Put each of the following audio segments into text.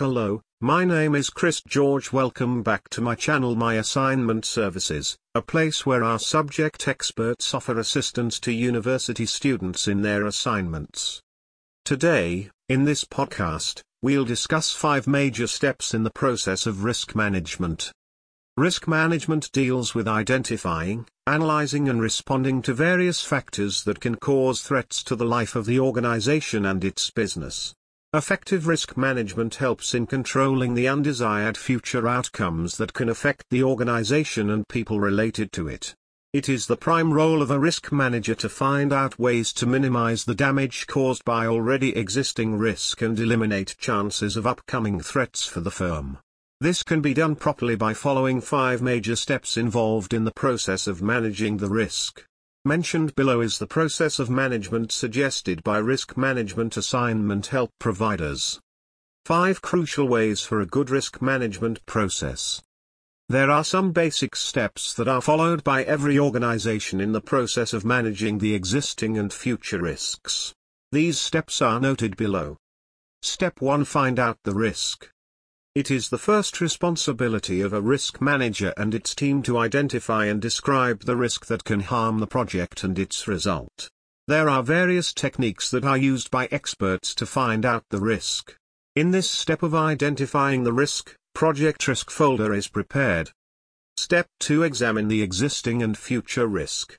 Hello, my name is Chris George. Welcome back to my channel My Assignment Services, a place where our subject experts offer assistance to university students in their assignments. Today, in this podcast, we'll discuss five major steps in the process of risk management. Risk management deals with identifying, analyzing and responding to various factors that can cause threats to the life of the organization and its business. Effective risk management helps in controlling the undesired future outcomes that can affect the organization and people related to it. It is the prime role of a risk manager to find out ways to minimize the damage caused by already existing risk and eliminate chances of upcoming threats for the firm. This can be done properly by following five major steps involved in the process of managing the risk. Mentioned below is the process of management suggested by risk management assignment help providers. 5 Crucial Ways for a Good Risk Management Process There are some basic steps that are followed by every organization in the process of managing the existing and future risks. These steps are noted below. Step 1 Find out the risk. It is the first responsibility of a risk manager and its team to identify and describe the risk that can harm the project and its result. There are various techniques that are used by experts to find out the risk. In this step of identifying the risk, project risk folder is prepared. Step 2 Examine the existing and future risk.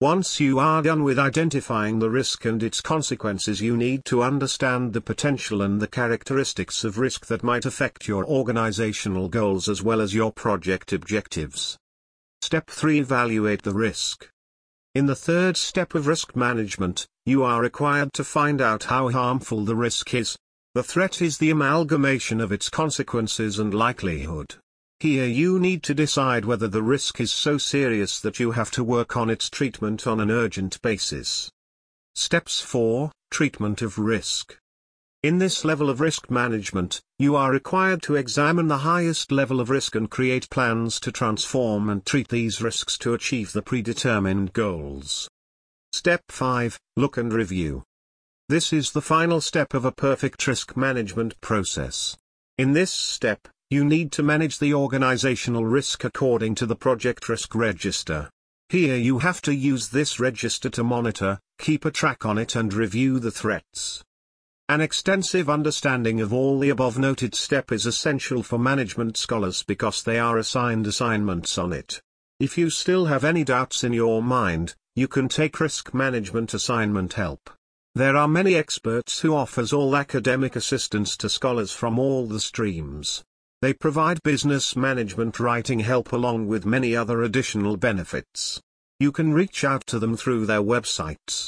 Once you are done with identifying the risk and its consequences you need to understand the potential and the characteristics of risk that might affect your organizational goals as well as your project objectives. Step 3 Evaluate the risk. In the third step of risk management, you are required to find out how harmful the risk is. The threat is the amalgamation of its consequences and likelihood. Here you need to decide whether the risk is so serious that you have to work on its treatment on an urgent basis. Steps 4 Treatment of risk. In this level of risk management, you are required to examine the highest level of risk and create plans to transform and treat these risks to achieve the predetermined goals. Step 5 Look and review. This is the final step of a perfect risk management process. In this step, you need to manage the organizational risk according to the project risk register. Here you have to use this register to monitor, keep a track on it and review the threats. An extensive understanding of all the above noted step is essential for management scholars because they are assigned assignments on it. If you still have any doubts in your mind, you can take risk management assignment help. There are many experts who offers all academic assistance to scholars from all the streams. They provide business management writing help along with many other additional benefits. You can reach out to them through their websites.